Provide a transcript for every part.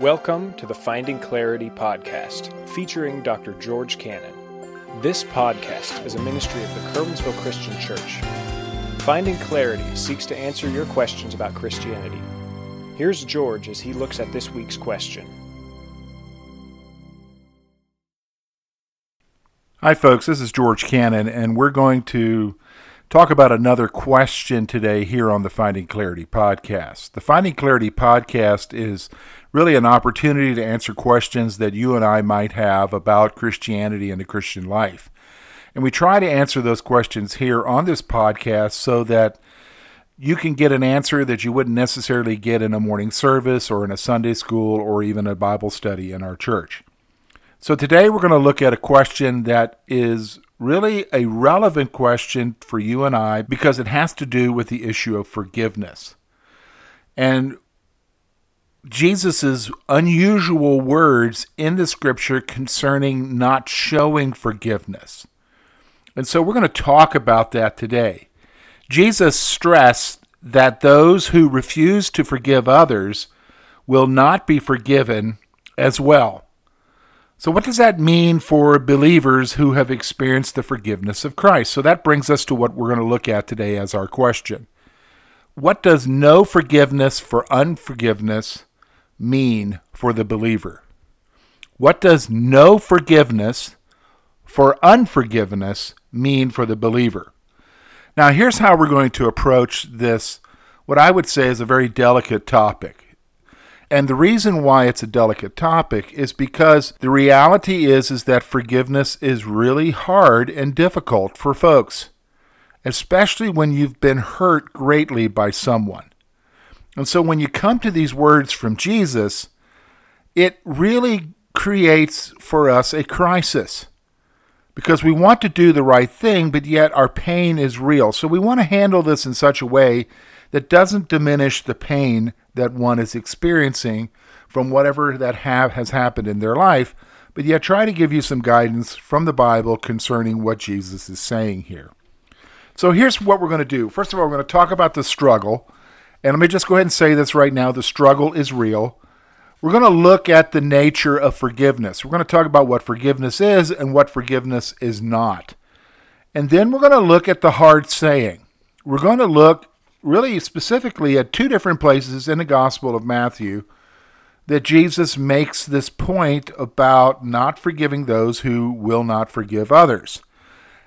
Welcome to the Finding Clarity podcast, featuring Dr. George Cannon. This podcast is a ministry of the Curwensville Christian Church. Finding Clarity seeks to answer your questions about Christianity. Here's George as he looks at this week's question. Hi, folks. This is George Cannon, and we're going to talk about another question today here on the Finding Clarity podcast. The Finding Clarity podcast is really an opportunity to answer questions that you and I might have about Christianity and the Christian life. And we try to answer those questions here on this podcast so that you can get an answer that you wouldn't necessarily get in a morning service or in a Sunday school or even a Bible study in our church. So today we're going to look at a question that is really a relevant question for you and I because it has to do with the issue of forgiveness. And Jesus' unusual words in the scripture concerning not showing forgiveness. And so we're going to talk about that today. Jesus stressed that those who refuse to forgive others will not be forgiven as well. So, what does that mean for believers who have experienced the forgiveness of Christ? So, that brings us to what we're going to look at today as our question. What does no forgiveness for unforgiveness mean for the believer? What does no forgiveness for unforgiveness mean for the believer? Now, here's how we're going to approach this, what I would say is a very delicate topic. And the reason why it's a delicate topic is because the reality is is that forgiveness is really hard and difficult for folks, especially when you've been hurt greatly by someone. And so when you come to these words from Jesus, it really creates for us a crisis because we want to do the right thing, but yet our pain is real. So we want to handle this in such a way that doesn't diminish the pain that one is experiencing from whatever that have has happened in their life, but yet try to give you some guidance from the Bible concerning what Jesus is saying here. So here's what we're going to do. First of all, we're going to talk about the struggle. And let me just go ahead and say this right now the struggle is real. We're going to look at the nature of forgiveness. We're going to talk about what forgiveness is and what forgiveness is not. And then we're going to look at the hard saying. We're going to look really specifically at two different places in the Gospel of Matthew that Jesus makes this point about not forgiving those who will not forgive others.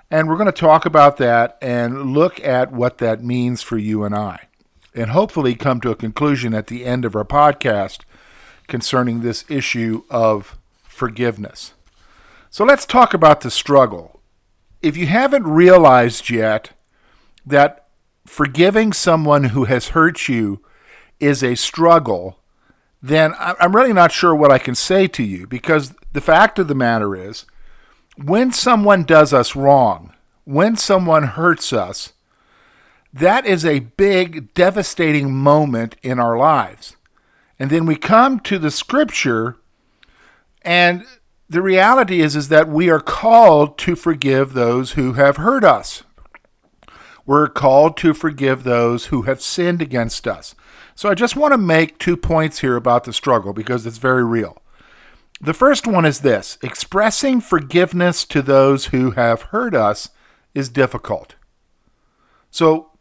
And we're going to talk about that and look at what that means for you and I. And hopefully come to a conclusion at the end of our podcast concerning this issue of forgiveness. So let's talk about the struggle. If you haven't realized yet that forgiving someone who has hurt you is a struggle, then I'm really not sure what I can say to you because the fact of the matter is, when someone does us wrong, when someone hurts us, that is a big, devastating moment in our lives. And then we come to the scripture, and the reality is, is that we are called to forgive those who have hurt us. We're called to forgive those who have sinned against us. So I just want to make two points here about the struggle because it's very real. The first one is this expressing forgiveness to those who have hurt us is difficult. So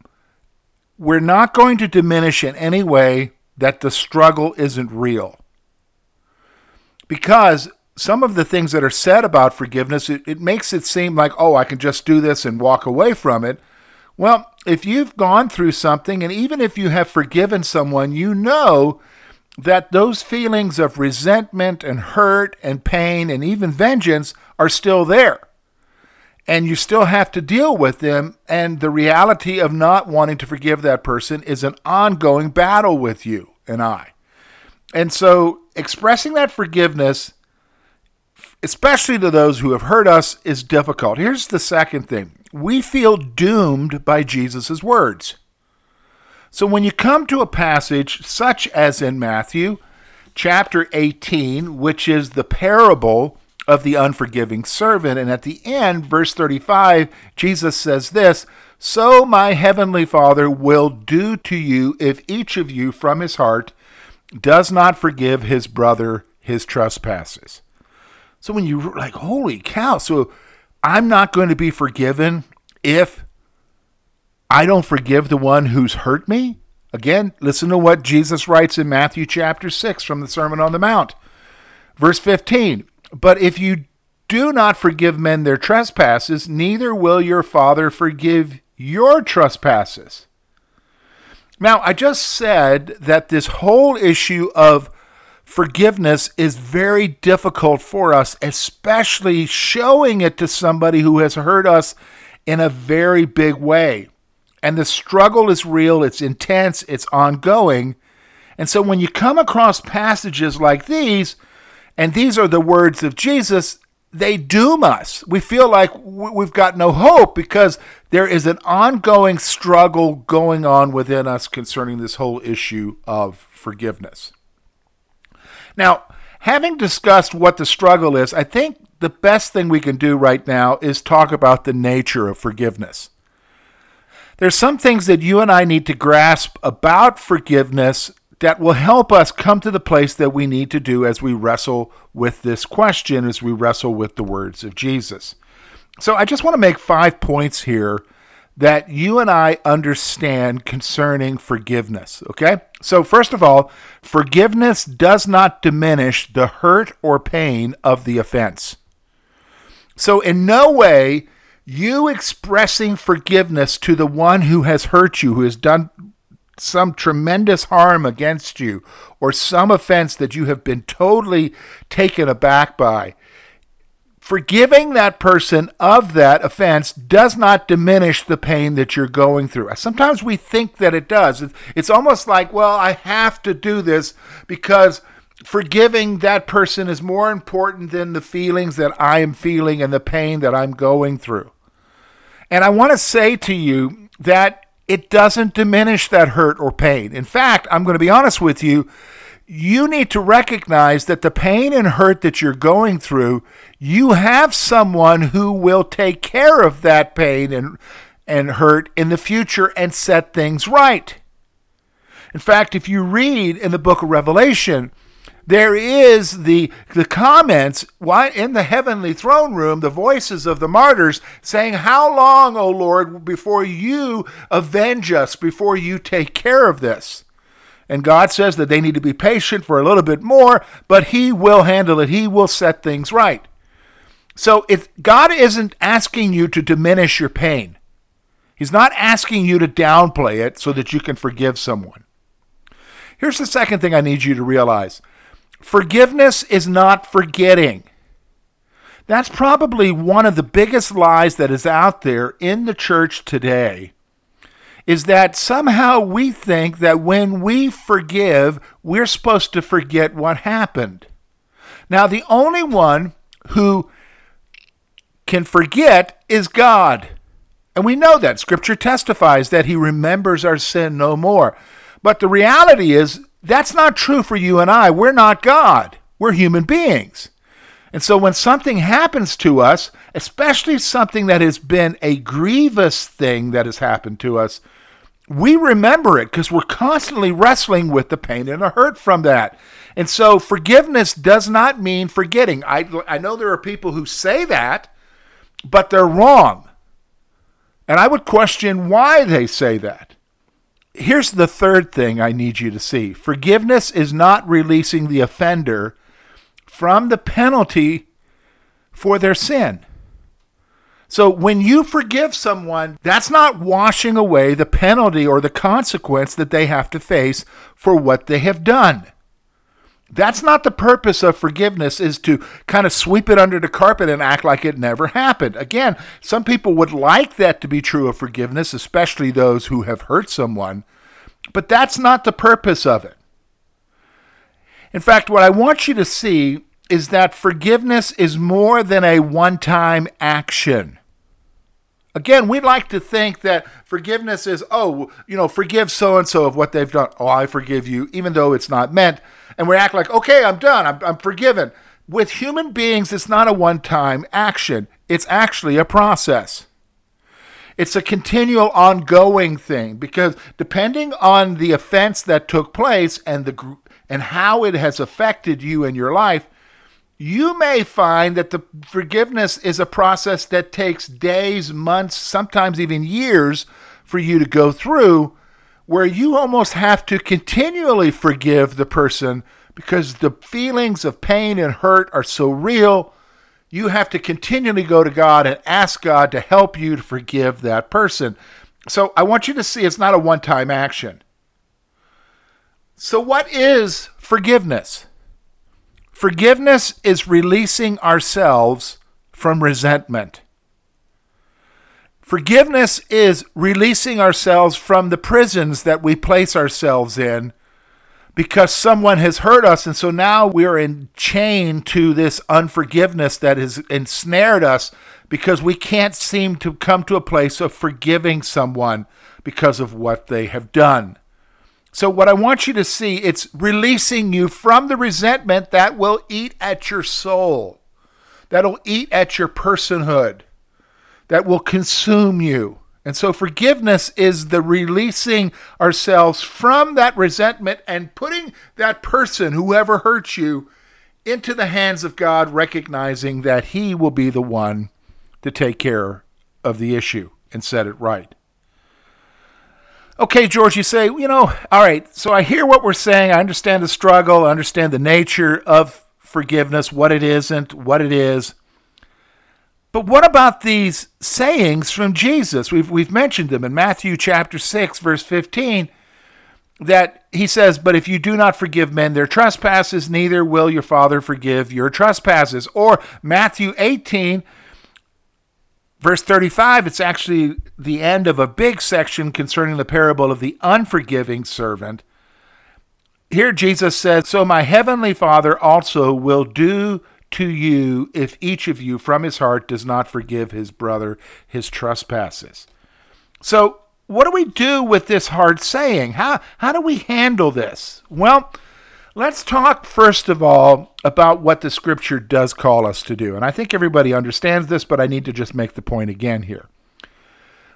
we're not going to diminish in any way that the struggle isn't real. Because some of the things that are said about forgiveness, it, it makes it seem like, oh, I can just do this and walk away from it. Well, if you've gone through something, and even if you have forgiven someone, you know that those feelings of resentment and hurt and pain and even vengeance are still there. And you still have to deal with them. And the reality of not wanting to forgive that person is an ongoing battle with you and I. And so expressing that forgiveness, especially to those who have hurt us, is difficult. Here's the second thing we feel doomed by Jesus' words. So when you come to a passage such as in Matthew chapter 18, which is the parable of the unforgiving servant, and at the end, verse 35, Jesus says this So my heavenly Father will do to you if each of you from his heart does not forgive his brother his trespasses. So when you like, holy cow, so I'm not going to be forgiven if I don't forgive the one who's hurt me? Again, listen to what Jesus writes in Matthew chapter 6 from the Sermon on the Mount. Verse 15 But if you do not forgive men their trespasses, neither will your Father forgive your trespasses. Now, I just said that this whole issue of forgiveness is very difficult for us, especially showing it to somebody who has hurt us in a very big way. And the struggle is real, it's intense, it's ongoing. And so when you come across passages like these, and these are the words of Jesus, they doom us. We feel like we've got no hope because there is an ongoing struggle going on within us concerning this whole issue of forgiveness. Now, having discussed what the struggle is, I think the best thing we can do right now is talk about the nature of forgiveness. There's some things that you and I need to grasp about forgiveness that will help us come to the place that we need to do as we wrestle with this question, as we wrestle with the words of Jesus. So I just want to make five points here that you and I understand concerning forgiveness. Okay? So, first of all, forgiveness does not diminish the hurt or pain of the offense. So, in no way, you expressing forgiveness to the one who has hurt you, who has done some tremendous harm against you, or some offense that you have been totally taken aback by, forgiving that person of that offense does not diminish the pain that you're going through. Sometimes we think that it does. It's almost like, well, I have to do this because forgiving that person is more important than the feelings that I am feeling and the pain that I'm going through. And I want to say to you that it doesn't diminish that hurt or pain. In fact, I'm going to be honest with you you need to recognize that the pain and hurt that you're going through, you have someone who will take care of that pain and, and hurt in the future and set things right. In fact, if you read in the book of Revelation, there is the the comments in the heavenly throne room the voices of the martyrs saying how long o lord before you avenge us before you take care of this and God says that they need to be patient for a little bit more, but He will handle it. He will set things right. So if God isn't asking you to diminish your pain, He's not asking you to downplay it so that you can forgive someone. Here's the second thing I need you to realize forgiveness is not forgetting. That's probably one of the biggest lies that is out there in the church today is that somehow we think that when we forgive, we're supposed to forget what happened. Now, the only one who can forget is God. And we know that. Scripture testifies that He remembers our sin no more. But the reality is, that's not true for you and I. We're not God, we're human beings. And so when something happens to us, especially something that has been a grievous thing that has happened to us, we remember it because we're constantly wrestling with the pain and the hurt from that. And so forgiveness does not mean forgetting. I, I know there are people who say that, but they're wrong. And I would question why they say that. Here's the third thing I need you to see forgiveness is not releasing the offender from the penalty for their sin. So when you forgive someone, that's not washing away the penalty or the consequence that they have to face for what they have done. That's not the purpose of forgiveness is to kind of sweep it under the carpet and act like it never happened. Again, some people would like that to be true of forgiveness, especially those who have hurt someone, but that's not the purpose of it. In fact, what I want you to see is that forgiveness is more than a one time action. Again, we'd like to think that forgiveness is, oh, you know, forgive so and so of what they've done. Oh, I forgive you, even though it's not meant. And we act like, okay, I'm done, I'm, I'm forgiven. With human beings, it's not a one time action, it's actually a process. It's a continual, ongoing thing because depending on the offense that took place and the and how it has affected you in your life, you may find that the forgiveness is a process that takes days, months, sometimes even years for you to go through, where you almost have to continually forgive the person because the feelings of pain and hurt are so real. You have to continually go to God and ask God to help you to forgive that person. So I want you to see it's not a one time action. So, what is forgiveness? Forgiveness is releasing ourselves from resentment. Forgiveness is releasing ourselves from the prisons that we place ourselves in because someone has hurt us. And so now we're enchained to this unforgiveness that has ensnared us because we can't seem to come to a place of forgiving someone because of what they have done. So, what I want you to see, it's releasing you from the resentment that will eat at your soul, that'll eat at your personhood, that will consume you. And so, forgiveness is the releasing ourselves from that resentment and putting that person, whoever hurt you, into the hands of God, recognizing that He will be the one to take care of the issue and set it right. Okay, George, you say, you know, all right, so I hear what we're saying. I understand the struggle, I understand the nature of forgiveness, what it isn't, what it is. But what about these sayings from Jesus? We've, we've mentioned them in Matthew chapter 6, verse 15, that he says, But if you do not forgive men their trespasses, neither will your Father forgive your trespasses. Or Matthew 18, Verse 35, it's actually the end of a big section concerning the parable of the unforgiving servant. Here Jesus says, So my heavenly Father also will do to you if each of you from his heart does not forgive his brother his trespasses. So, what do we do with this hard saying? How, how do we handle this? Well, Let's talk first of all about what the scripture does call us to do. And I think everybody understands this, but I need to just make the point again here.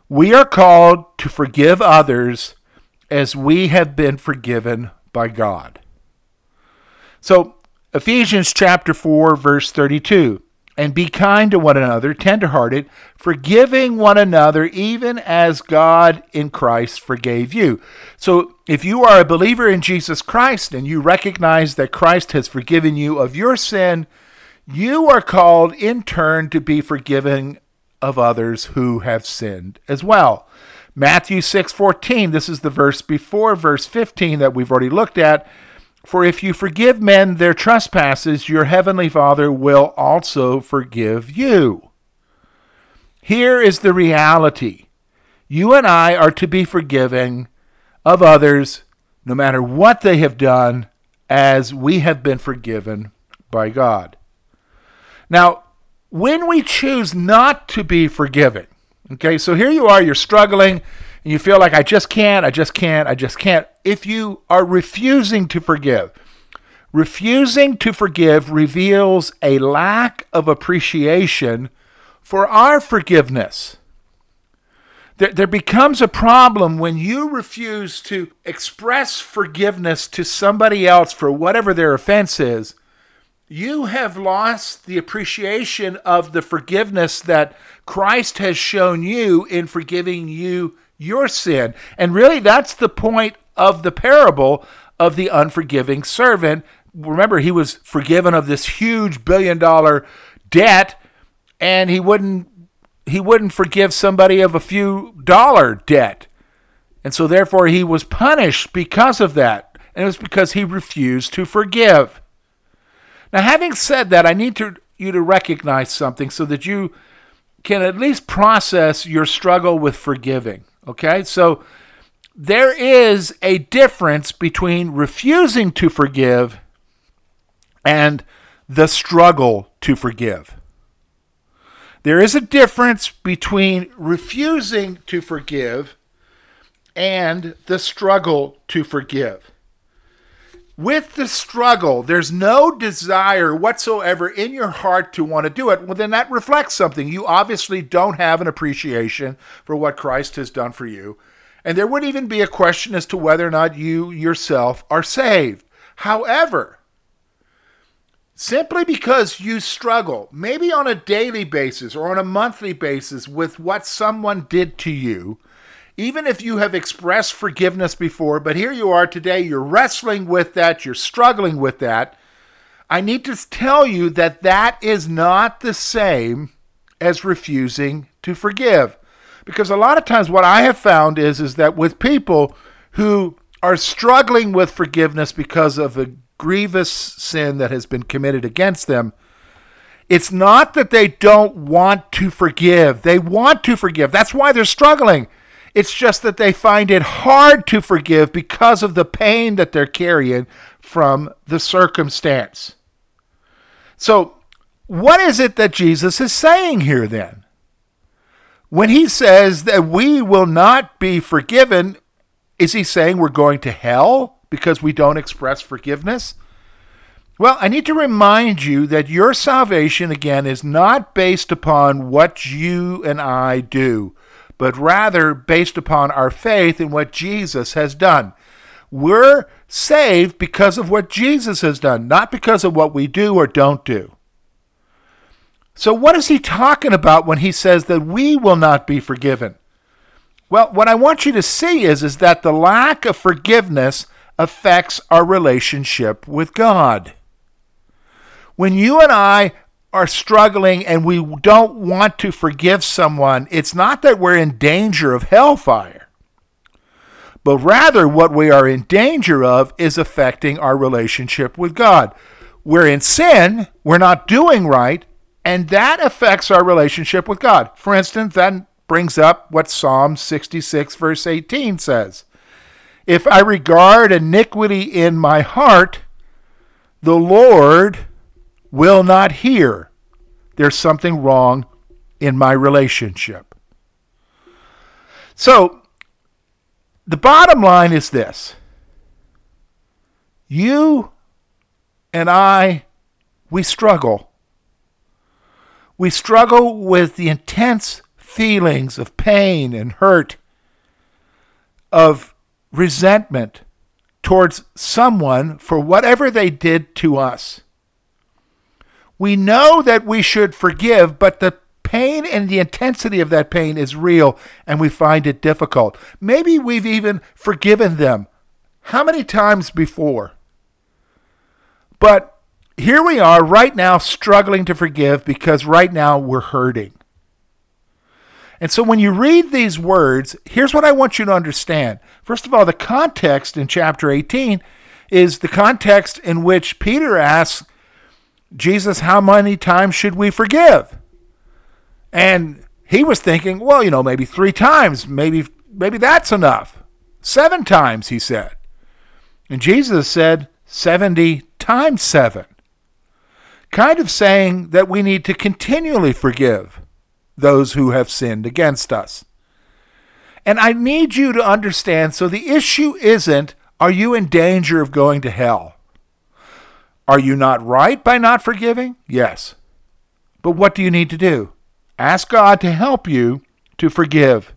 We are called to forgive others as we have been forgiven by God. So, Ephesians chapter 4 verse 32 and be kind to one another, tenderhearted, forgiving one another, even as God in Christ forgave you. So, if you are a believer in Jesus Christ and you recognize that Christ has forgiven you of your sin, you are called in turn to be forgiving of others who have sinned as well. Matthew 6:14, this is the verse before verse 15 that we've already looked at for if you forgive men their trespasses, your heavenly Father will also forgive you. Here is the reality you and I are to be forgiving of others, no matter what they have done, as we have been forgiven by God. Now, when we choose not to be forgiving, okay, so here you are, you're struggling and you feel like I just can't, I just can't, I just can't, if you are refusing to forgive, refusing to forgive reveals a lack of appreciation for our forgiveness. There, there becomes a problem when you refuse to express forgiveness to somebody else for whatever their offense is. You have lost the appreciation of the forgiveness that Christ has shown you in forgiving you your sin. And really, that's the point of the parable of the unforgiving servant. Remember, he was forgiven of this huge billion dollar debt, and he wouldn't he wouldn't forgive somebody of a few dollar debt. And so therefore he was punished because of that. And it was because he refused to forgive. Now having said that, I need to you to recognize something so that you can at least process your struggle with forgiving. Okay? So there is a difference between refusing to forgive and the struggle to forgive. There is a difference between refusing to forgive and the struggle to forgive. With the struggle, there's no desire whatsoever in your heart to want to do it. Well, then that reflects something. You obviously don't have an appreciation for what Christ has done for you. And there would even be a question as to whether or not you yourself are saved. However, simply because you struggle, maybe on a daily basis or on a monthly basis, with what someone did to you, even if you have expressed forgiveness before, but here you are today, you're wrestling with that, you're struggling with that. I need to tell you that that is not the same as refusing to forgive. Because a lot of times what I have found is is that with people who are struggling with forgiveness because of a grievous sin that has been committed against them, it's not that they don't want to forgive. They want to forgive. That's why they're struggling. It's just that they find it hard to forgive because of the pain that they're carrying from the circumstance. So, what is it that Jesus is saying here then? When he says that we will not be forgiven, is he saying we're going to hell because we don't express forgiveness? Well, I need to remind you that your salvation, again, is not based upon what you and I do but rather based upon our faith in what Jesus has done. We're saved because of what Jesus has done, not because of what we do or don't do. So, what is he talking about when he says that we will not be forgiven? Well, what I want you to see is, is that the lack of forgiveness affects our relationship with God. When you and I are struggling and we don't want to forgive someone, it's not that we're in danger of hellfire, but rather what we are in danger of is affecting our relationship with God. We're in sin, we're not doing right, and that affects our relationship with God. For instance, that brings up what Psalm 66, verse 18 says If I regard iniquity in my heart, the Lord will not hear. There's something wrong in my relationship. So, the bottom line is this you and I, we struggle. We struggle with the intense feelings of pain and hurt, of resentment towards someone for whatever they did to us. We know that we should forgive, but the pain and the intensity of that pain is real and we find it difficult. Maybe we've even forgiven them. How many times before? But here we are right now struggling to forgive because right now we're hurting. And so when you read these words, here's what I want you to understand. First of all, the context in chapter 18 is the context in which Peter asks Jesus, how many times should we forgive? And he was thinking, well, you know, maybe three times, maybe maybe that's enough. Seven times, he said. And Jesus said 70 times 7. Kind of saying that we need to continually forgive those who have sinned against us. And I need you to understand so the issue isn't are you in danger of going to hell? Are you not right by not forgiving? Yes. But what do you need to do? Ask God to help you to forgive.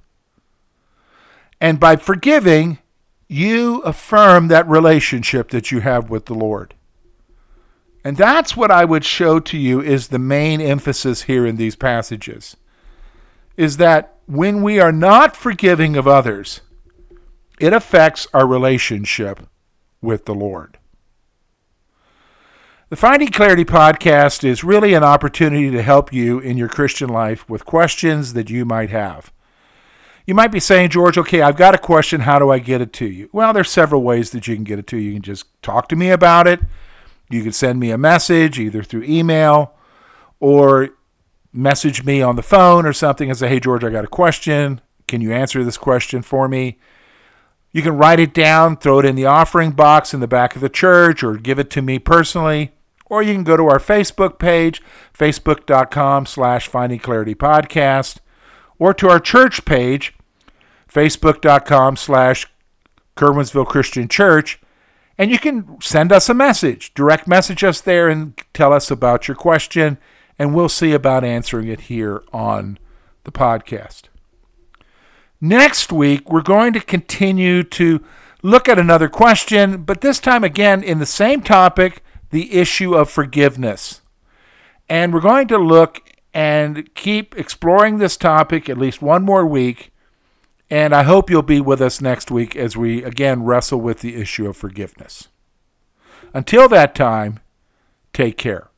And by forgiving, you affirm that relationship that you have with the Lord. And that's what I would show to you is the main emphasis here in these passages. Is that when we are not forgiving of others, it affects our relationship with the Lord. The Finding Clarity podcast is really an opportunity to help you in your Christian life with questions that you might have. You might be saying, George, okay, I've got a question. How do I get it to you? Well, there's several ways that you can get it to you. You can just talk to me about it. You can send me a message either through email or message me on the phone or something and say, hey, George, I got a question. Can you answer this question for me? You can write it down, throw it in the offering box in the back of the church, or give it to me personally or you can go to our Facebook page, facebook.com slash Finding Clarity Podcast, or to our church page, facebook.com slash Curwensville Christian Church, and you can send us a message. Direct message us there and tell us about your question, and we'll see about answering it here on the podcast. Next week, we're going to continue to look at another question, but this time again in the same topic the issue of forgiveness. And we're going to look and keep exploring this topic at least one more week. And I hope you'll be with us next week as we again wrestle with the issue of forgiveness. Until that time, take care.